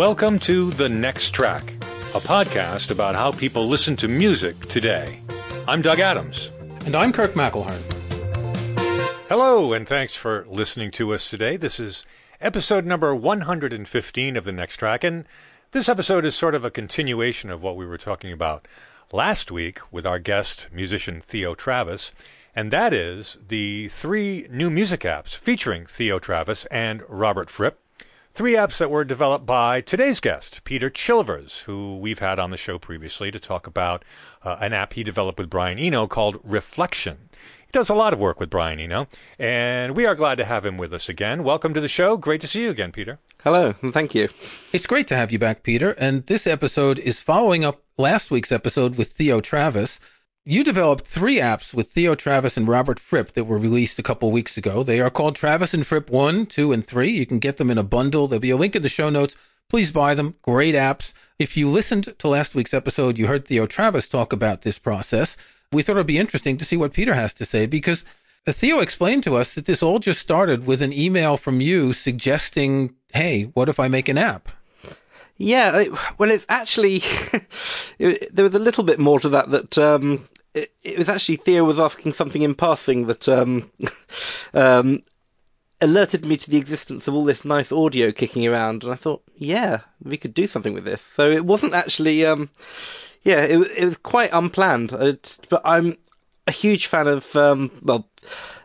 Welcome to The Next Track, a podcast about how people listen to music today. I'm Doug Adams. And I'm Kirk McElhearn. Hello, and thanks for listening to us today. This is episode number 115 of The Next Track, and this episode is sort of a continuation of what we were talking about last week with our guest, musician Theo Travis, and that is the three new music apps featuring Theo Travis and Robert Fripp. Three apps that were developed by today's guest, Peter Chilvers, who we've had on the show previously to talk about uh, an app he developed with Brian Eno called Reflection. He does a lot of work with Brian Eno, and we are glad to have him with us again. Welcome to the show. Great to see you again, Peter. Hello, and thank you. It's great to have you back, Peter. And this episode is following up last week's episode with Theo Travis. You developed three apps with Theo Travis and Robert Fripp that were released a couple weeks ago. They are called Travis and Fripp 1, 2, and 3. You can get them in a bundle. There'll be a link in the show notes. Please buy them. Great apps. If you listened to last week's episode, you heard Theo Travis talk about this process. We thought it'd be interesting to see what Peter has to say because Theo explained to us that this all just started with an email from you suggesting, hey, what if I make an app? Yeah, well, it's actually there was a little bit more to that. That um, it, it, was actually Theo was asking something in passing that um, um, alerted me to the existence of all this nice audio kicking around, and I thought, yeah, we could do something with this. So it wasn't actually, um, yeah, it, it, was quite unplanned. but I'm a huge fan of um, well,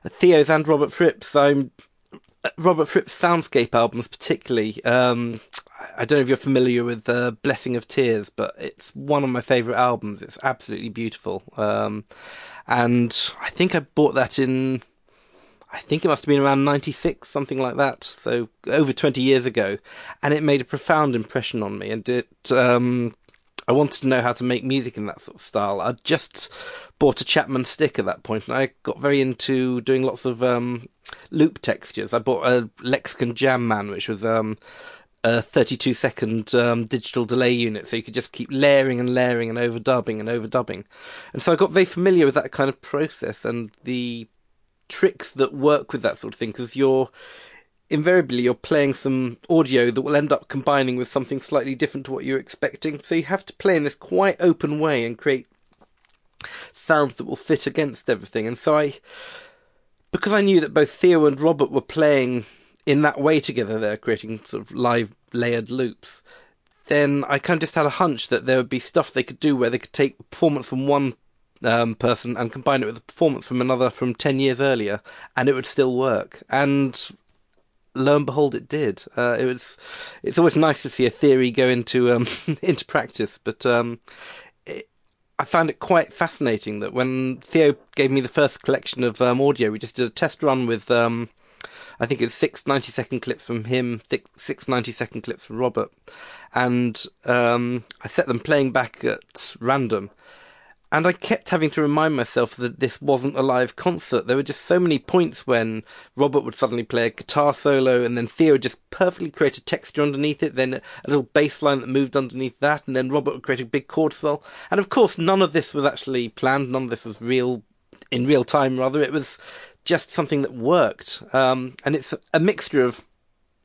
Theo's and Robert Fripp's. I'm Robert Fripp's soundscape albums, particularly. I don't know if you're familiar with uh, Blessing of Tears, but it's one of my favourite albums. It's absolutely beautiful. Um, and I think I bought that in, I think it must have been around 96, something like that. So over 20 years ago. And it made a profound impression on me. And it, um, I wanted to know how to make music in that sort of style. I just bought a Chapman stick at that point, and I got very into doing lots of um, loop textures. I bought a Lexicon Jam Man, which was um, a 32 second um, digital delay unit, so you could just keep layering and layering and overdubbing and overdubbing. And so I got very familiar with that kind of process and the tricks that work with that sort of thing, because you're invariably you're playing some audio that will end up combining with something slightly different to what you're expecting. So you have to play in this quite open way and create sounds that will fit against everything. And so I, because I knew that both Theo and Robert were playing in that way together, they're creating sort of live layered loops. Then I kind of just had a hunch that there would be stuff they could do where they could take performance from one um, person and combine it with a performance from another from 10 years earlier, and it would still work. And lo and behold, it did. Uh, it was. It's always nice to see a theory go into um, into practice, but um, I found it quite fascinating that when Theo gave me the first collection of um, audio, we just did a test run with um, I think it's six 90 second clips from him, six 90 second clips from Robert. And um, I set them playing back at random. And I kept having to remind myself that this wasn't a live concert. There were just so many points when Robert would suddenly play a guitar solo and then Theo would just perfectly create a texture underneath it, then a little bass line that moved underneath that, and then Robert would create a big chord swell. And of course, none of this was actually planned. None of this was real, in real time rather. It was just something that worked. Um, and it's a mixture of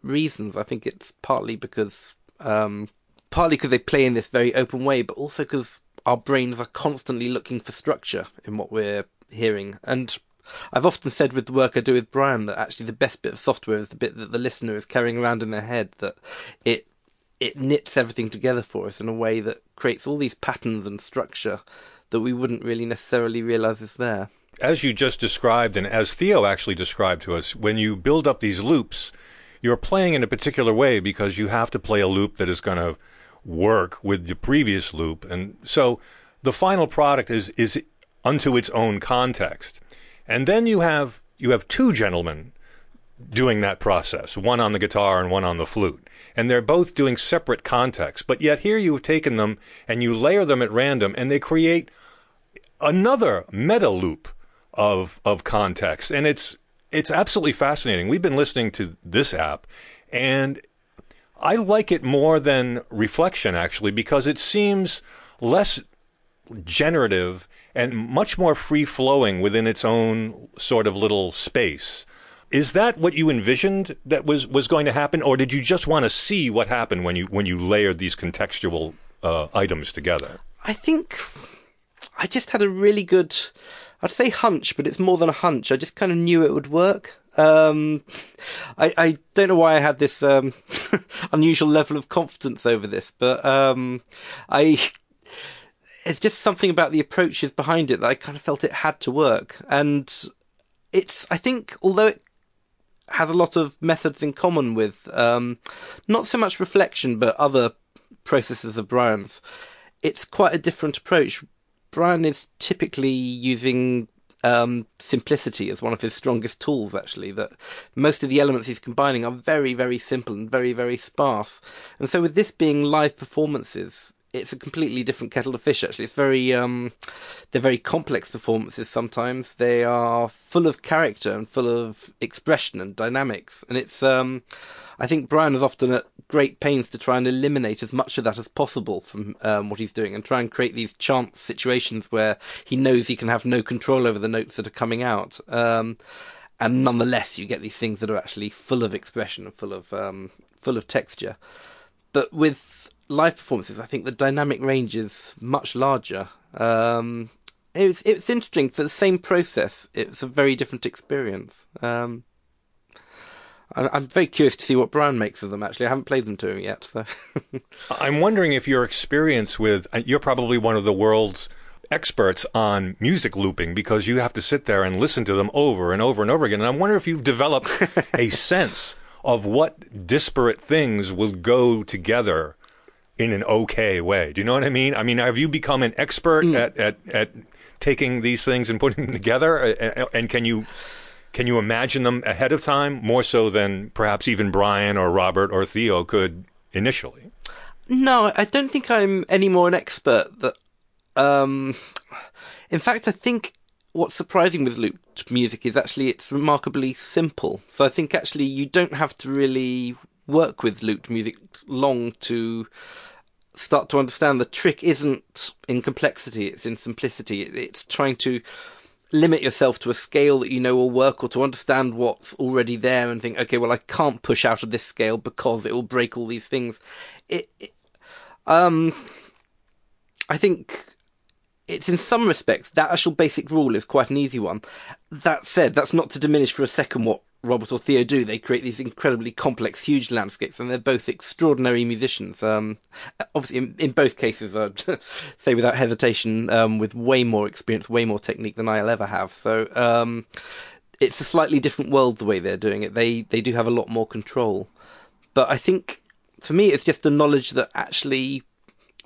reasons. I think it's partly because, um, partly because they play in this very open way, but also because our brains are constantly looking for structure in what we're hearing. And I've often said with the work I do with Brian that actually the best bit of software is the bit that the listener is carrying around in their head, that it, it knits everything together for us in a way that creates all these patterns and structure that we wouldn't really necessarily realize is there as you just described, and as Theo actually described to us, when you build up these loops, you're playing in a particular way because you have to play a loop that is going to work with the previous loop. And so the final product is, is unto its own context. And then you have, you have two gentlemen doing that process, one on the guitar and one on the flute. And they're both doing separate contexts, but yet here you've taken them and you layer them at random and they create another meta loop of of context, and it's it's absolutely fascinating. We've been listening to this app, and I like it more than reflection actually because it seems less generative and much more free flowing within its own sort of little space. Is that what you envisioned that was, was going to happen, or did you just want to see what happened when you when you layered these contextual uh, items together? I think I just had a really good, I'd say hunch, but it's more than a hunch. I just kind of knew it would work. Um, I, I don't know why I had this um, unusual level of confidence over this, but um, I it's just something about the approaches behind it that I kind of felt it had to work. And it's, I think, although it has a lot of methods in common with, um, not so much reflection, but other processes of Brian's, it's quite a different approach. Brian is typically using um, simplicity as one of his strongest tools, actually, that most of the elements he's combining are very, very simple and very, very sparse. And so with this being live performances, it's a completely different kettle of fish. Actually, it's very um, they're very complex performances. Sometimes they are full of character and full of expression and dynamics, and it's um, I think Brian is often at great pains to try and eliminate as much of that as possible from um, what he's doing, and try and create these chance situations where he knows he can have no control over the notes that are coming out. Um, and nonetheless, you get these things that are actually full of expression and full of um, full of texture. But with live performances, I think the dynamic range is much larger. Um, it was it was interesting for the same process. It's a very different experience. Um, I, am very curious to see what Brian makes of them. Actually, I haven't played them to him yet. So I'm wondering if your experience with uh, you're probably one of the world's experts on music looping because you have to sit there and listen to them over and over and over again. And I wonder if you've developed a sense of what disparate things will go together in an okay way. Do you know what I mean? I mean, have you become an expert mm. at, at, at taking these things and putting them together? And can you can you imagine them ahead of time more so than perhaps even Brian or Robert or Theo could initially? No, I don't think I'm any more an expert. That, um, in fact, I think what's surprising with looped music is actually it's remarkably simple. So I think actually you don't have to really work with looped music long to start to understand the trick isn't in complexity, it's in simplicity. It's trying to limit yourself to a scale that you know will work or to understand what's already there and think, okay, well, I can't push out of this scale because it will break all these things. It, it um, I think it's in some respects that actual basic rule is quite an easy one. That said, that's not to diminish for a second what Robert or Theo do. They create these incredibly complex, huge landscapes, and they're both extraordinary musicians. Um, obviously, in, in, both cases, I'd say without hesitation, um, with way more experience, way more technique than I'll ever have. So um, it's a slightly different world the way they're doing it. They they do have a lot more control, but I think for me, it's just the knowledge that actually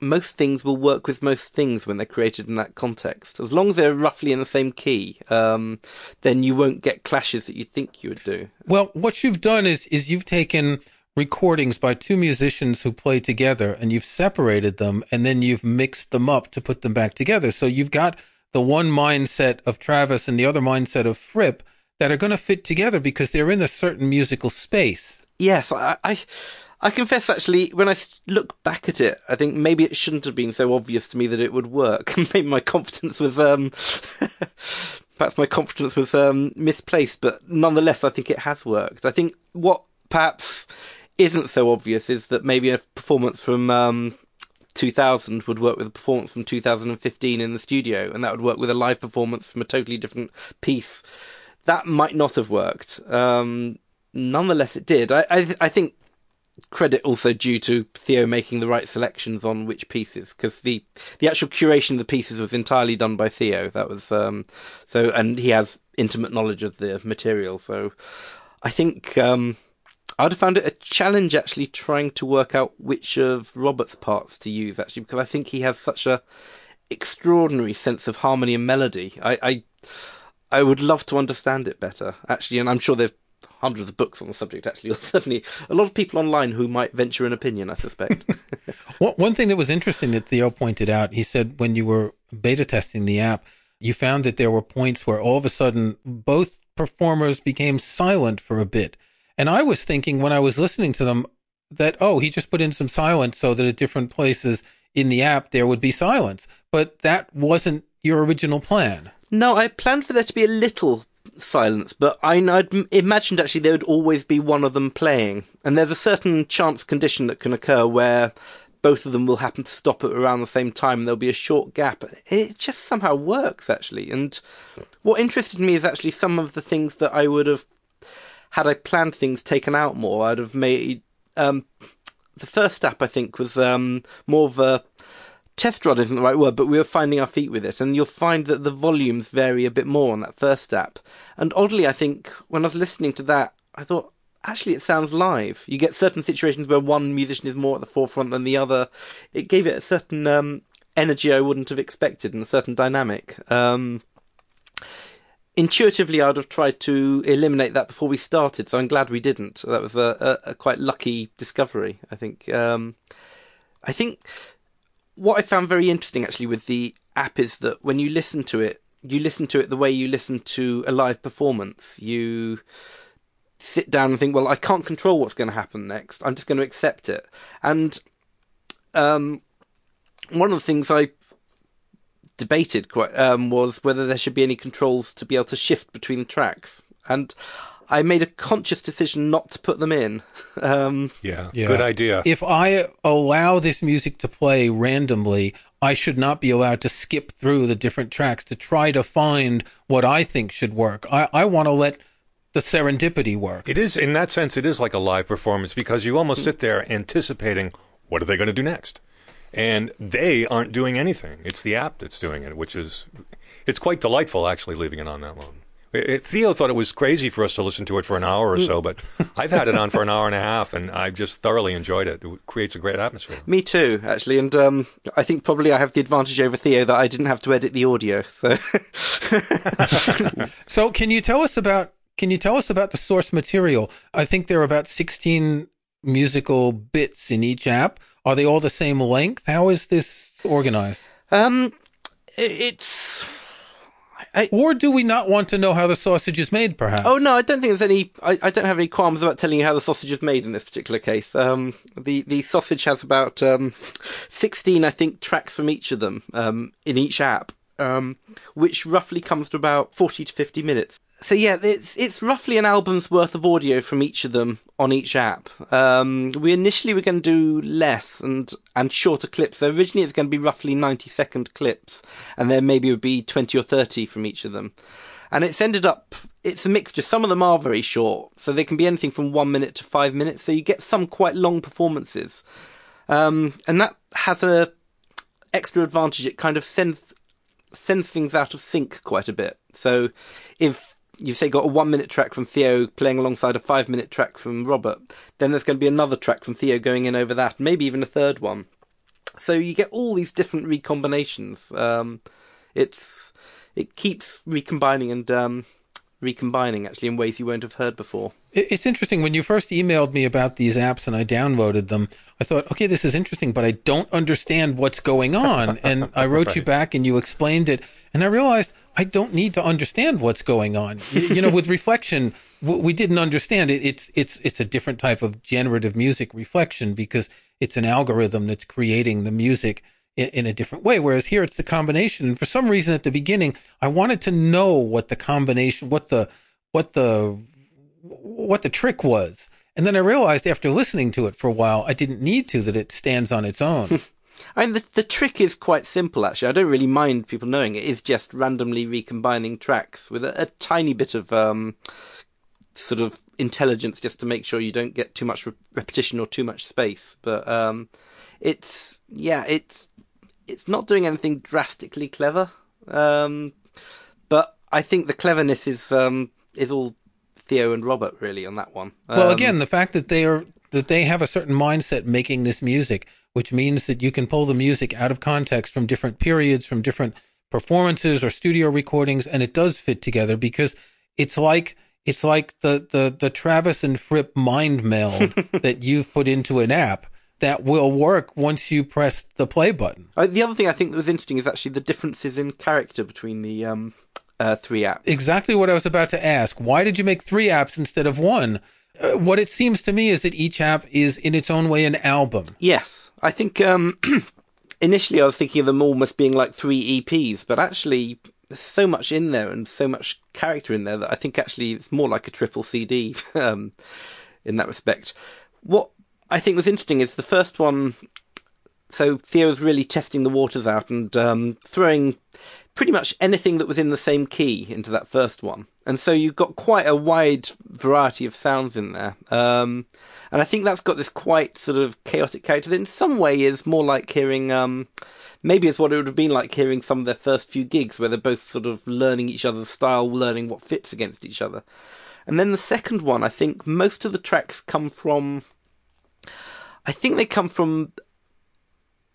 most things will work with most things when they're created in that context. As long as they're roughly in the same key, um, then you won't get clashes that you think you would do. Well, what you've done is is you've taken recordings by two musicians who play together and you've separated them and then you've mixed them up to put them back together. So you've got the one mindset of Travis and the other mindset of Fripp that are going to fit together because they're in a certain musical space. Yes, I, I I confess, actually, when I look back at it, I think maybe it shouldn't have been so obvious to me that it would work. maybe my confidence was, um, perhaps my confidence was um, misplaced, but nonetheless, I think it has worked. I think what perhaps isn't so obvious is that maybe a performance from um, 2000 would work with a performance from 2015 in the studio, and that would work with a live performance from a totally different piece. That might not have worked. Um, nonetheless, it did. I, I, I think credit also due to Theo making the right selections on which pieces because the the actual curation of the pieces was entirely done by Theo. That was um, so, and he has intimate knowledge of the material. So, I think um, I'd have found it a challenge actually trying to work out which of Robert's parts to use actually because I think he has such a extraordinary sense of harmony and melody. I, I I would love to understand it better, actually, and I'm sure there's hundreds of books on the subject, actually, or certainly a lot of people online who might venture an opinion, I suspect. One thing that was interesting that Theo pointed out, he said when you were beta testing the app, you found that there were points where all of a sudden both performers became silent for a bit. And I was thinking when I was listening to them that, oh, he just put in some silence so that at different places in the app there would be silence. But that wasn't your original plan. No, I planned for there to be a little silence, but I, would imagined actually there would always be one of them playing. And there's a certain chance condition that can occur where both of them will happen to stop at around the same time and there'll be a short gap. It just somehow works actually. And what interested me is actually some of the things that I would have, had I planned things taken out more, I'd have made, um, the first step I think was, um, more of a, test rod isn't the right word, but we were finding our feet with it, and you'll find that the volumes vary a bit more on that first app. And oddly, I think when I was listening to that, I thought actually it sounds live. You get certain situations where one musician is more at the forefront than the other. It gave it a certain um, energy I wouldn't have expected and a certain dynamic. Um, intuitively, I'd have tried to eliminate that before we started, so I'm glad we didn't. That was a, a, a quite lucky discovery, I think. Um, I think what I found very interesting actually with the app is that when you listen to it, you listen to it the way you listen to a live performance. You sit down and think, well, I can't control what's going to happen next. I'm just going to accept it. And um, one of the things I debated quite um, was whether there should be any controls to be able to shift between the tracks. And I made a conscious decision not to put them in. Um, yeah, yeah, good idea. If I allow this music to play randomly, I should not be allowed to skip through the different tracks to try to find what I think should work. I, I want to let the serendipity work. It is, in that sense, it is like a live performance because you almost sit there anticipating what are they going to do next? And they aren't doing anything. It's the app that's doing it, which is, it's quite delightful actually leaving it on that long. It, Theo thought it was crazy for us to listen to it for an hour or so, but I've had it on for an hour and a half, and I've just thoroughly enjoyed it. It creates a great atmosphere. Me too, actually, and um, I think probably I have the advantage over Theo that I didn't have to edit the audio. So, so can you tell us about can you tell us about the source material? I think there are about sixteen musical bits in each app. Are they all the same length? How is this organized? Um, it's I, or do we not want to know how the sausage is made, perhaps? Oh, no, I don't think there's any. I, I don't have any qualms about telling you how the sausage is made in this particular case. Um, the, the sausage has about um, 16, I think, tracks from each of them um, in each app, um, which roughly comes to about 40 to 50 minutes so yeah, it's it's roughly an album's worth of audio from each of them on each app. Um, we initially were going to do less and and shorter clips. So originally it's going to be roughly ninety second clips, and then maybe it would be twenty or thirty from each of them. And it's ended up it's a mixture. Some of them are very short, so they can be anything from one minute to five minutes. So you get some quite long performances, um, and that has a extra advantage. It kind of sends sends things out of sync quite a bit. So if you've say got a one minute track from Theo playing alongside a five minute track from Robert, then there's going to be another track from Theo going in over that, maybe even a third one. So you get all these different recombinations. Um, it's it keeps recombining and um, recombining actually in ways you won't have heard before. It's interesting when you first emailed me about these apps and I downloaded them. I thought, okay, this is interesting, but I don't understand what's going on. And I wrote right. you back and you explained it, and I realized I don't need to understand what's going on. You, know, with reflection, we didn't understand it. It's it's it's a different type of generative music reflection because it's an algorithm that's creating the music in, in, a different way. Whereas here, it's the combination. And for some reason, at the beginning, I wanted to know what the combination, what the what the what the trick was. And then I realized after listening to it for a while, I didn't need to, that it stands on its own. I mean, the, the trick is quite simple, actually. I don't really mind people knowing it. It's just randomly recombining tracks with a, a tiny bit of um, sort of intelligence just to make sure you don't get too much re- repetition or too much space. But um, it's, yeah, it's it's not doing anything drastically clever. Um, but I think the cleverness is um, is all Theo and Robert really on that one. well, um, again, the fact that they are that they have a certain mindset making this music which means that you can pull the music out of context from different periods, from different performances or studio recordings, and it does fit together because it's like it's like the the the Travis and Fripp mind meld that you've put into an app that will work once you press the play button. Uh, the other thing I think that was interesting is actually the differences in character between the um, uh, three apps. Exactly what I was about to ask. Why did you make three apps instead of one? Uh, what it seems to me is that each app is in its own way an album. Yes. I think um, initially I was thinking of them almost being like three EPs, but actually there's so much in there and so much character in there that I think actually it's more like a triple CD um, in that respect. What I think was interesting is the first one. So Theo was really testing the waters out and um, throwing pretty much anything that was in the same key into that first one. And so you've got quite a wide variety of sounds in there. Um, and I think that's got this quite sort of chaotic character that in some way is more like hearing, um, maybe it's what it would have been like hearing some of their first few gigs where they're both sort of learning each other's style, learning what fits against each other. And then the second one, I think most of the tracks come from, I think they come from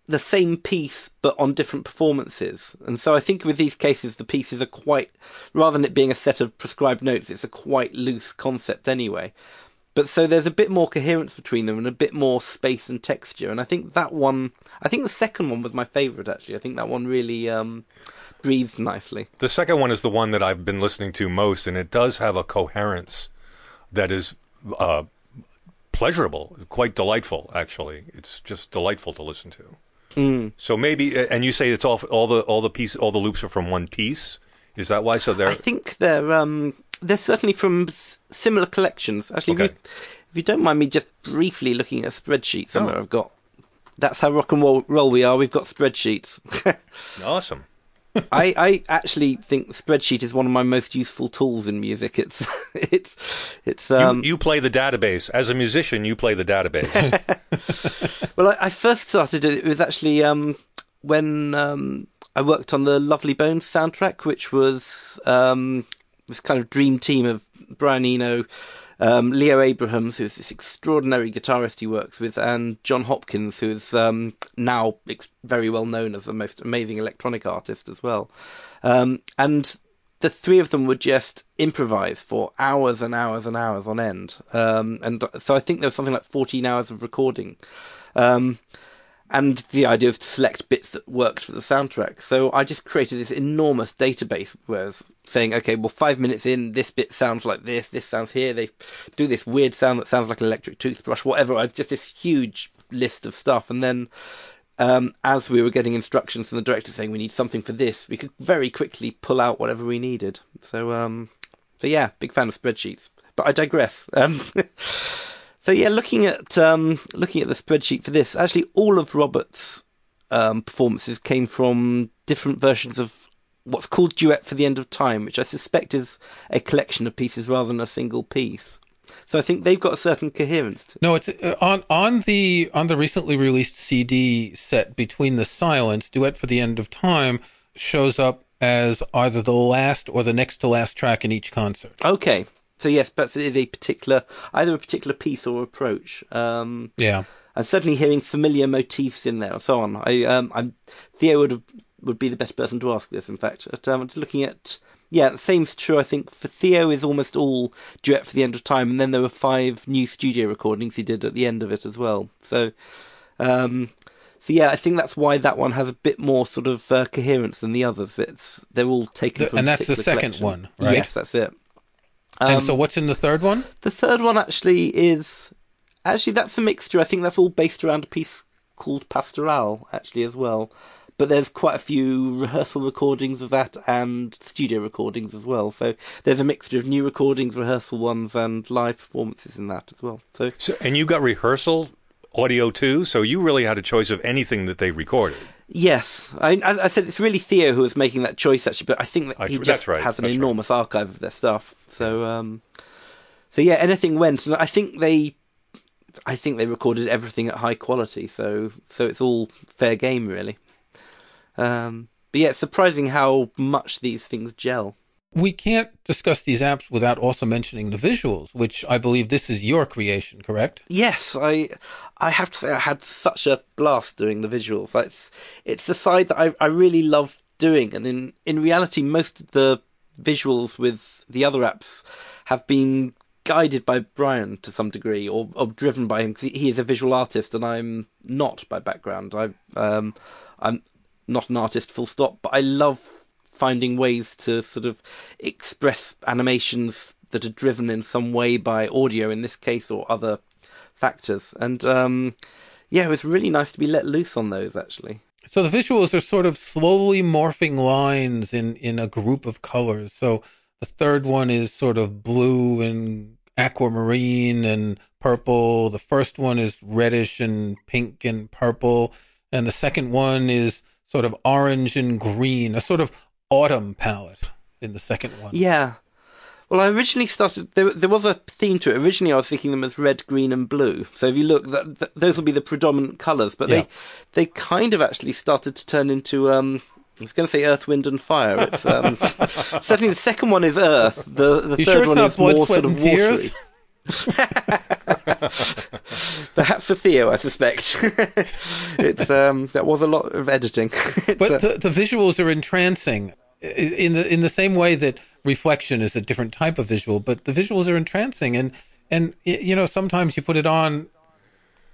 the same piece but on different performances. And so I think with these cases, the pieces are quite, rather than it being a set of prescribed notes, it's a quite loose concept anyway. But so there's a bit more coherence between them and a bit more space and texture. And I think that one, I think the second one was my favourite actually. I think that one really um, breathes nicely. The second one is the one that I've been listening to most, and it does have a coherence that is uh, pleasurable, quite delightful. Actually, it's just delightful to listen to. Mm. So maybe, and you say it's all all the all the piece all the loops are from one piece. Is that why? So they're. I think they're um, they're certainly from s- similar collections. Actually, Okay. if, you, if you don't mind me just briefly looking at a spreadsheet somewhere, Oh. I've got. That's how rock and roll, roll we are. We've got spreadsheets. awesome. I, I actually think the spreadsheet is one of my most useful tools in music. It's it's it's You, um you play the database as a musician. You play the database. well I, I first started it, it was actually um when um I worked on the Lovely Bones soundtrack, which was um this kind of dream team of Brian Eno, um, Leo Abrahams, who's this extraordinary guitarist he works with, and Jon Hopkins, who's um, now ex- very well known as the most amazing electronic artist as well. Um, and the three of them would just improvise for hours and hours and hours on end. Um, and so I think there was something like 14 hours of recording. Um, and the idea to select bits that worked for the soundtrack. So I just created this enormous database where saying, okay, well, five minutes in, this bit sounds like this, this sounds here, they do this weird sound that sounds like an electric toothbrush, whatever. It's just this huge list of stuff. And then um, as we were getting instructions from the director saying we need something for this, we could very quickly pull out whatever we needed. So, um, so yeah, big fan of spreadsheets. But I digress. Um, so yeah, looking at um, looking at the spreadsheet for this, actually, all of Robert's um, performances came from different versions of what's called Duet for the End of Time, which I suspect is a collection of pieces rather than a single piece. So I think they've got a certain coherence. To No, it's uh, on on the on the recently released CD set between the silence duet for the end of time shows up as either the last or the next to last track in each concert. Okay. So yes, perhaps it is a particular, either a particular piece or approach. Um, Yeah. and certainly hearing familiar motifs in there and so on. I, um, I'm, Theo would have, would be the better person to ask this, in fact. But, um, just looking at, yeah, the same's true, I think, for Theo is almost all duet for the end of time, and then there were five new studio recordings he did at the end of it as well. So, um, so yeah, I think that's why that one has a bit more sort of uh, coherence than the others. It's they're all taken The- from, and that's the second collection. one, right? Yes, that's it. And Um, so what's in the third one? the third one actually is actually that's a mixture. I think that's all based around a piece called Pastoral actually as well. But there's quite a few rehearsal recordings of that and studio recordings as well. So there's a mixture of new recordings, rehearsal ones, and live performances in that as well. So so, and you got rehearsal audio too. So you really had a choice of anything that they recorded. Yes, I, I said it's really Theo who was making that choice actually. But I think that I- he just right, has an that's right. enormous archive of their stuff. So um, so yeah, anything went, and I think they I think they recorded everything at high quality, so so it's all fair game really. Um, but yeah, it's surprising how much these things gel. We can't discuss these apps without also mentioning the visuals, which I believe this is your creation, correct? Yes, I I have to say I had such a blast doing the visuals. It's it's the side that I I really love doing, and in in reality, most of the visuals with the other apps have been guided by Brian to some degree, or, or driven by him because he is a visual artist, and I'm not by background. I um I'm not an artist, full stop. But I love finding ways to sort of express animations that are driven in some way by audio in this case or other factors. And um, yeah, it was really nice to be let loose on those actually. So the visuals are sort of slowly morphing lines in, in a group of colors. So the third one is sort of blue and aquamarine and purple. The first one is reddish and pink and purple. And the second one is sort of orange and green, a sort of autumn palette in the second one. Yeah. Well, I originally started. There, there was a theme to it. Originally, I was thinking them as red, green, and blue. So if you look, that, that, those will be the predominant colours. But Yeah. they, they kind of actually started to turn into. Um, I was going to say Earth, Wind, and Fire. It's um, certainly the second one is Earth. The the You third sure one is blood, more sort of watery. Perhaps for Theo, I suspect. it's um, that was a lot of editing. But uh, the, the visuals are entrancing in the in the same way that reflection is a different type of visual, but the visuals are entrancing and and you know sometimes you put it on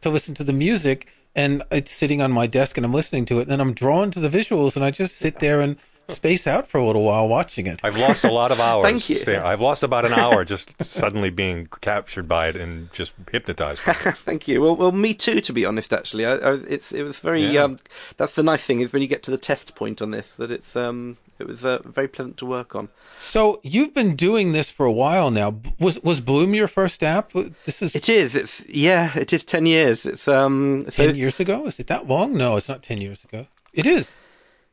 to listen to the music and it's sitting on my desk and I'm listening to it and then I'm drawn to the visuals and I just sit there and space out for a little while watching it. I've lost a lot of hours. Thank you. sta- I've lost about an hour just suddenly being captured by it and just hypnotized. by it. Thank you. Well, well, me too. To be honest, actually, I, I, it's it was very. Yeah. Um, that's the nice thing is when you get to the test point on this, that it's um, it was uh, very pleasant to work on. So you've been doing this for a while now. Was was Bloom your first app? This is It is. It's yeah. It is ten years. It's um. So, ten years ago. Is it that long? No, it's not ten years ago. It is.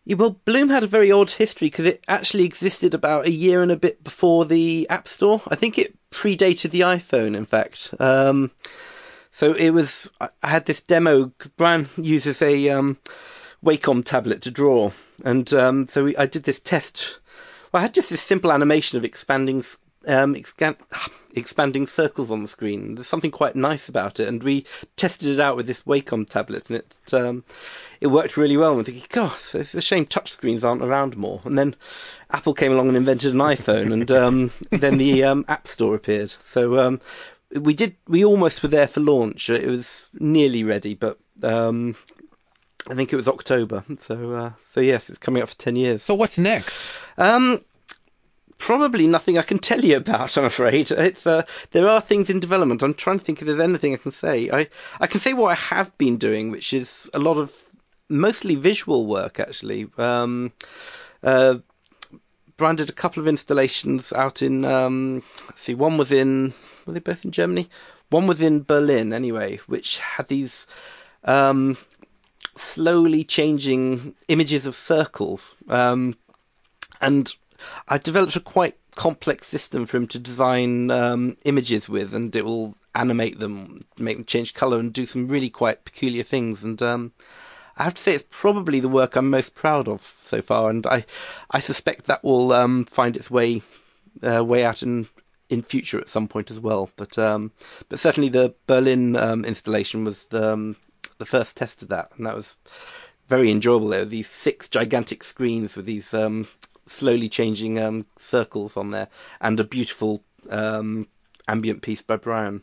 yeah, well, Bloom had a very odd history because it actually existed about a year and a bit before the App Store. I think it predated the iPhone. In fact, um, so it was. I had this demo. Brian uses a um, Wacom tablet to draw, and um, so we, I did this test. Well, I had just this simple animation of expanding, um, expanding circles on the screen. There's something quite nice about it, and we tested it out with this Wacom tablet, and it um, it worked really well. And we're thinking, gosh, it's a shame touchscreens aren't around more. And then Apple came along and invented an iPhone, and um, then the um, App Store appeared. So um, we did. We almost were there for launch. It was nearly ready, but um, I think it was October. So uh, so yes, it's coming up for ten years. So what's next? Um, probably nothing I can tell you about. I'm afraid it's uh, there are things in development. I'm trying to think if there's anything I can say. I I can say what I have been doing, which is a lot of mostly visual work actually. Um, uh, Brian did a couple of installations out in. Um, let's see, one was in. Were they both in Germany? One was in Berlin, anyway, which had these um, slowly changing images of circles. Um, and I developed a quite complex system for him to design um, images with, and it will animate them, make them change color, and do some really quite peculiar things. And um, I have to say, it's probably the work I'm most proud of so far, and I, I suspect that will um, find its way, uh, way out in in future at some point as well. But um, but certainly the Berlin um, installation was the, um, the first test of that, and that was very enjoyable. There were these six gigantic screens with these um, slowly changing um, circles on there, and a beautiful um, ambient piece by Brian.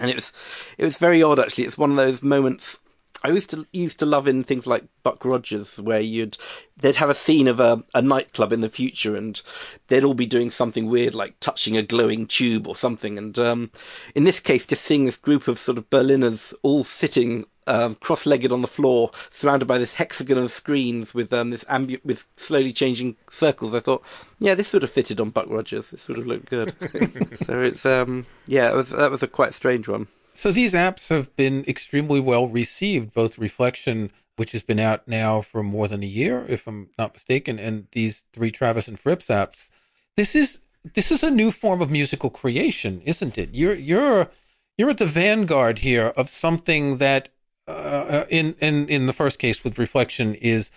And it was it was very odd actually. It's one of those moments I used to used to love in things like Buck Rogers, where you'd they'd have a scene of a, a nightclub in the future, and they'd all be doing something weird, like touching a glowing tube or something. And um, in this case, just seeing this group of sort of Berliners all sitting um, cross-legged on the floor, surrounded by this hexagon of screens with um, this ambient with slowly changing circles. I thought, yeah, this would have fitted on Buck Rogers. This would have looked good. so it's um, yeah, it was that was a quite strange one. So these apps have been extremely well received, both Reflection, which has been out now for more than a year, if I'm not mistaken, and these three Travis and Fripp's apps. This is this is a new form of musical creation, isn't it? You're you're you're at the vanguard here of something that, uh, in in in the first case with Reflection, is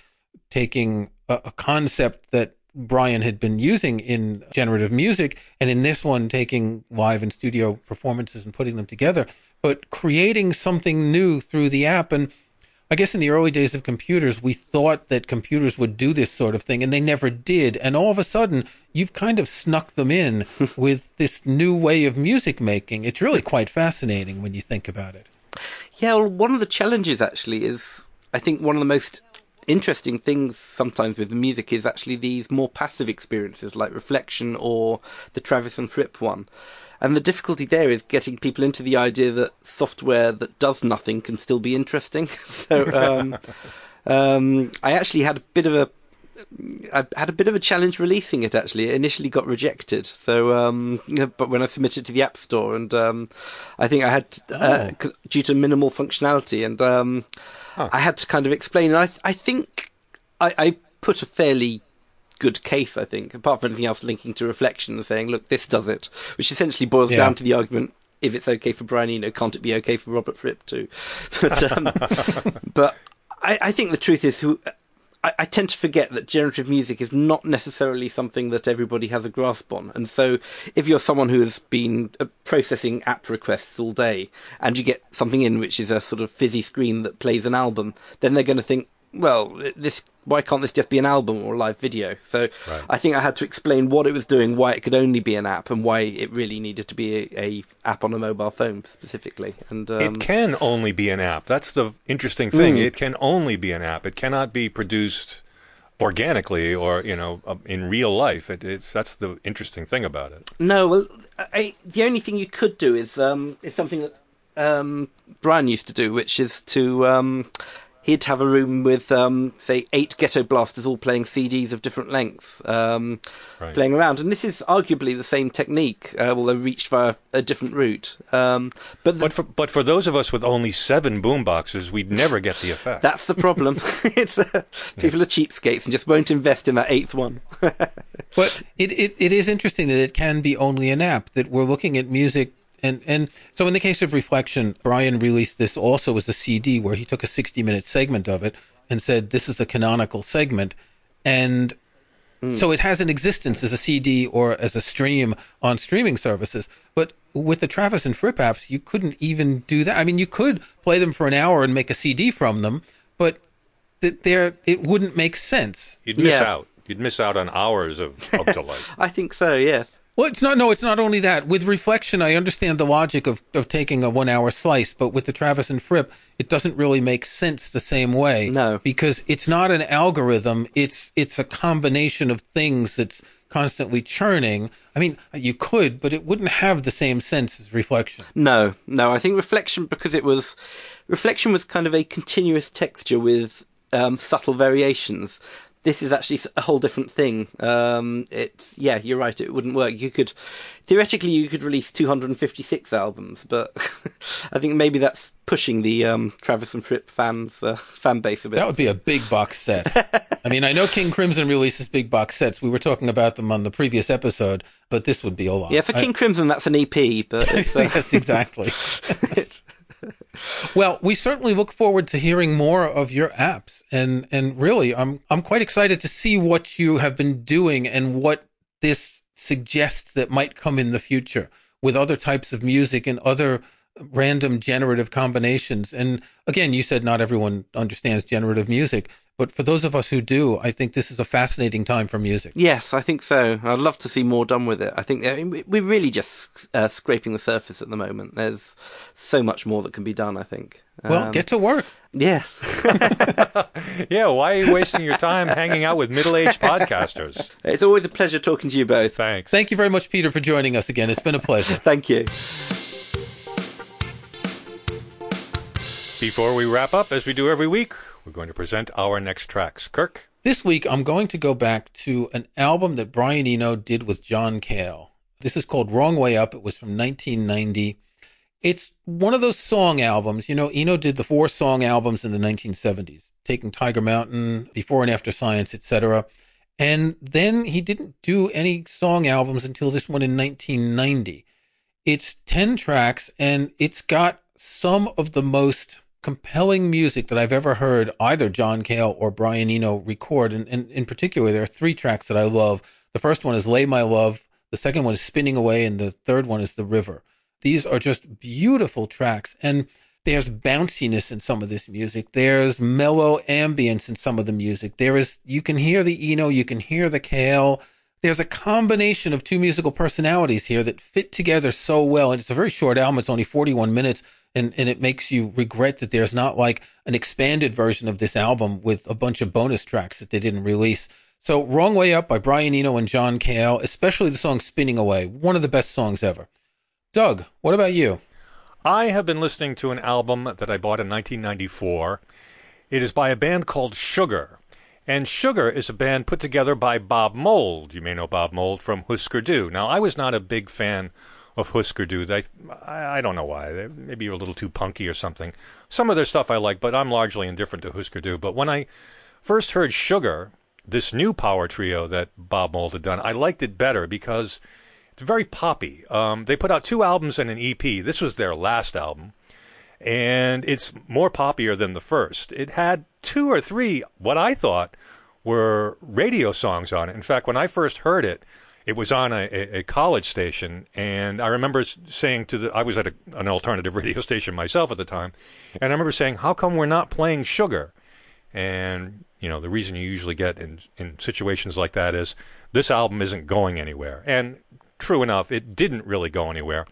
taking a, a concept that Brian had been using in generative music, and in this one, taking live and studio performances and putting them together, but creating something new through the app. And I guess in the early days of computers, we thought that computers would do this sort of thing, and they never did. And all of a sudden, you've kind of snuck them in with this new way of music making. It's really quite fascinating when you think about it. Yeah, well, one of the challenges actually is, I think, one of the most interesting things sometimes with the music is actually these more passive experiences like reflection or the Travis and Fripp one. And the difficulty there is getting people into the idea that software that does nothing can still be interesting. so, um, Um, I actually had a bit of a I had a bit of a challenge releasing it. Actually, it initially got rejected. So, um, but when I submitted it to the App Store, and um, I think I had uh, Oh. due to minimal functionality, and um, Huh. I had to kind of explain. And I, I think I, I put a fairly good case. I think, apart from anything else, linking to reflection and saying, "Look, this does it," which essentially boils Yeah. down to the argument. If it's okay for Brian Eno, can't it be okay for Robert Fripp too? but, um, but I, I think the truth is, who I, I tend to forget that generative music is not necessarily something that everybody has a grasp on. And so, if you're someone who has been uh, processing app requests all day and you get something in which is a sort of fizzy screen that plays an album, then they're going to think, well, this why can't this just be an album or a live video? So Right. I think I had to explain what it was doing, why it could only be an app, and why it really needed to be a, a app on a mobile phone specifically. And um, it can only be an app. That's the interesting thing. Mm. It can only be an app. It cannot be produced organically or you know uh, in real life. It, it's that's the interesting thing about it. No, well, I, the only thing you could do is um, is something that um, Brian used to do, which is to um, he'd have a room with um, say eight ghetto blasters all playing CDs of different lengths, um, Right. playing around, and this is arguably the same technique, uh, although reached via a different route. Um, but the, But for but for those of us with only seven boom boxes, we'd never get the effect. that's the problem. it's uh, people are cheapskates and just won't invest in that eighth one. But it, it, it is interesting that it can be only an app, that we're looking at music. And, and so in the case of Reflection, Brian released this also as a CD where he took a 60 minute segment of it and said, this is a canonical segment. And mm. so it has an existence as a CD or as a stream on streaming services. But with the Travis and Fripp apps, you couldn't even do that. I mean, you could play them for an hour and make a CD from them, but that there it wouldn't make sense. You'd miss Yeah. out. You'd miss out on hours of, of delight. I think so. Yes. Well, it's not. No, it's not only that. With reflection, I understand the logic of, of taking a one hour slice, but with the Travis and Fripp, it doesn't really make sense the same way. No. because it's not an algorithm. It's it's a combination of things that's constantly churning. I mean, you could, but it wouldn't have the same sense as reflection. No, no. I think reflection because it was reflection was kind of a continuous texture with um, subtle variations. This is actually a whole different thing. Um, it's yeah, you're right. It wouldn't work. You could theoretically you could release 256 albums, but I think maybe that's pushing the um, Travis and Fripp fans uh, fan base a bit. That would be a big box set. I mean, I know King Crimson releases big box sets. We were talking about them on the previous episode, but this would be a lot. yeah, for King Crimson that's an EP, but it's, uh, yes, exactly. well, we certainly look forward to hearing more of your apps, and and really, I'm I'm quite excited to see what you have been doing and what this suggests that might come in the future with other types of music and other random generative combinations. And again, you said not everyone understands generative music, but for those of us who do, I think this is a fascinating time for music. Yes, I think so. I'd love to see more done with it. I think I mean, we- we're really just uh, scraping the surface at the moment. There's so much more that can be done. I think. Well, Um, get to work. yes. yeah, why are you wasting your time hanging out with middle-aged podcasters? it's always a pleasure talking to you both. Thanks. Thank you very much, Peter, for joining us again. It's been a pleasure. Thank you. Before we wrap up, as we do every week, we're going to present our next tracks. Kirk. This week, I'm going to go back to an album that Brian Eno did with John Cale. This is called Wrong Way Up. It was from 1990. It's one of those song albums. You know, Eno did the four song albums in the 1970s, taking Tiger Mountain, Before and After Science, etc. And then he didn't do any song albums until this one in 1990. It's 10 tracks and it's got some of the most compelling music that I've ever heard either John Cale or Brian Eno record. And, and in particular, there are three tracks that I love. The first one is Lay My Love. The second one is Spinning Away. And the third one is The River. These are just beautiful tracks. And there's bounciness in some of this music. There's mellow ambience in some of the music. There is, you can hear the Eno, you can hear the Cale. There's a combination of two musical personalities here that fit together so well. And it's a very short album. It's only 41 minutes. And, and it makes you regret that there's not like an expanded version of this album with a bunch of bonus tracks that they didn't release. So Wrong Way Up by Brian Eno and John Cale, especially the song Spinning Away, one of the best songs ever. Doug, what about you? I have been listening to an album that I bought in 1994. It is by a band called Sugar. And Sugar is a band put together by Bob Mould. You may know Bob Mould from Husker Du. Now, I was not a big fan of Husker Du. I, I don't know why. Maybe you're a little too punky or something. Some of their stuff I like, but I'm largely indifferent to Husker Du. But when I first heard Sugar, this new power trio that Bob Mould had done, I liked it better because it's very poppy. Um, they put out two albums and an EP. This was their last album, and it's more poppier than the first. It had two or three, what I thought were radio songs on it. In fact, when I first heard it, it was on a, a college station, and I remember saying to the I was at a, an alternative radio station myself at the time, and I remember saying, "How come we're not playing Sugar?" And you know, the reason you usually get in in situations like that is this album isn't going anywhere. And true enough, it didn't really go anywhere.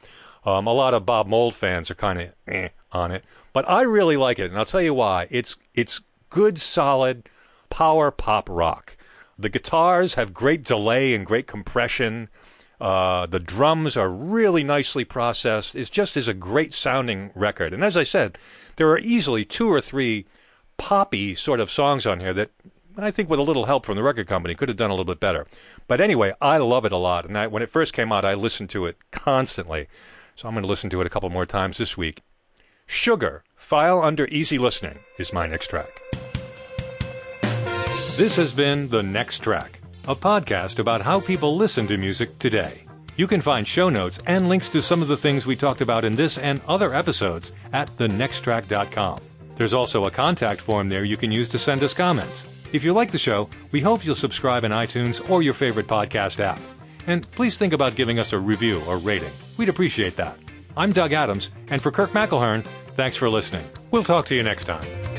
Um, a lot of Bob Mould fans are kind of eh on it, but I really like it, and I'll tell you why. It's it's good, solid power pop rock. The guitars have great delay and great compression. Uh, the drums are really nicely processed. It just is a great sounding record. And as I said, there are easily two or three poppy sort of songs on here that I think with a little help from the record company could have done a little bit better. But anyway, I love it a lot. And I, when it first came out, I listened to it constantly. So I'm going to listen to it a couple more times this week. Sugar, file under easy listening, is my next track. This has been The Next Track, a podcast about how people listen to music today. You can find show notes and links to some of the things we talked about in this and other episodes at thenexttrack.com. There's also a contact form there you can use to send us comments. If you like the show, we hope you'll subscribe in iTunes or your favorite podcast app. And please think about giving us a review or rating. We'd appreciate that. I'm Doug Adams, and for Kirk McElhearn, thanks for listening. We'll talk to you next time.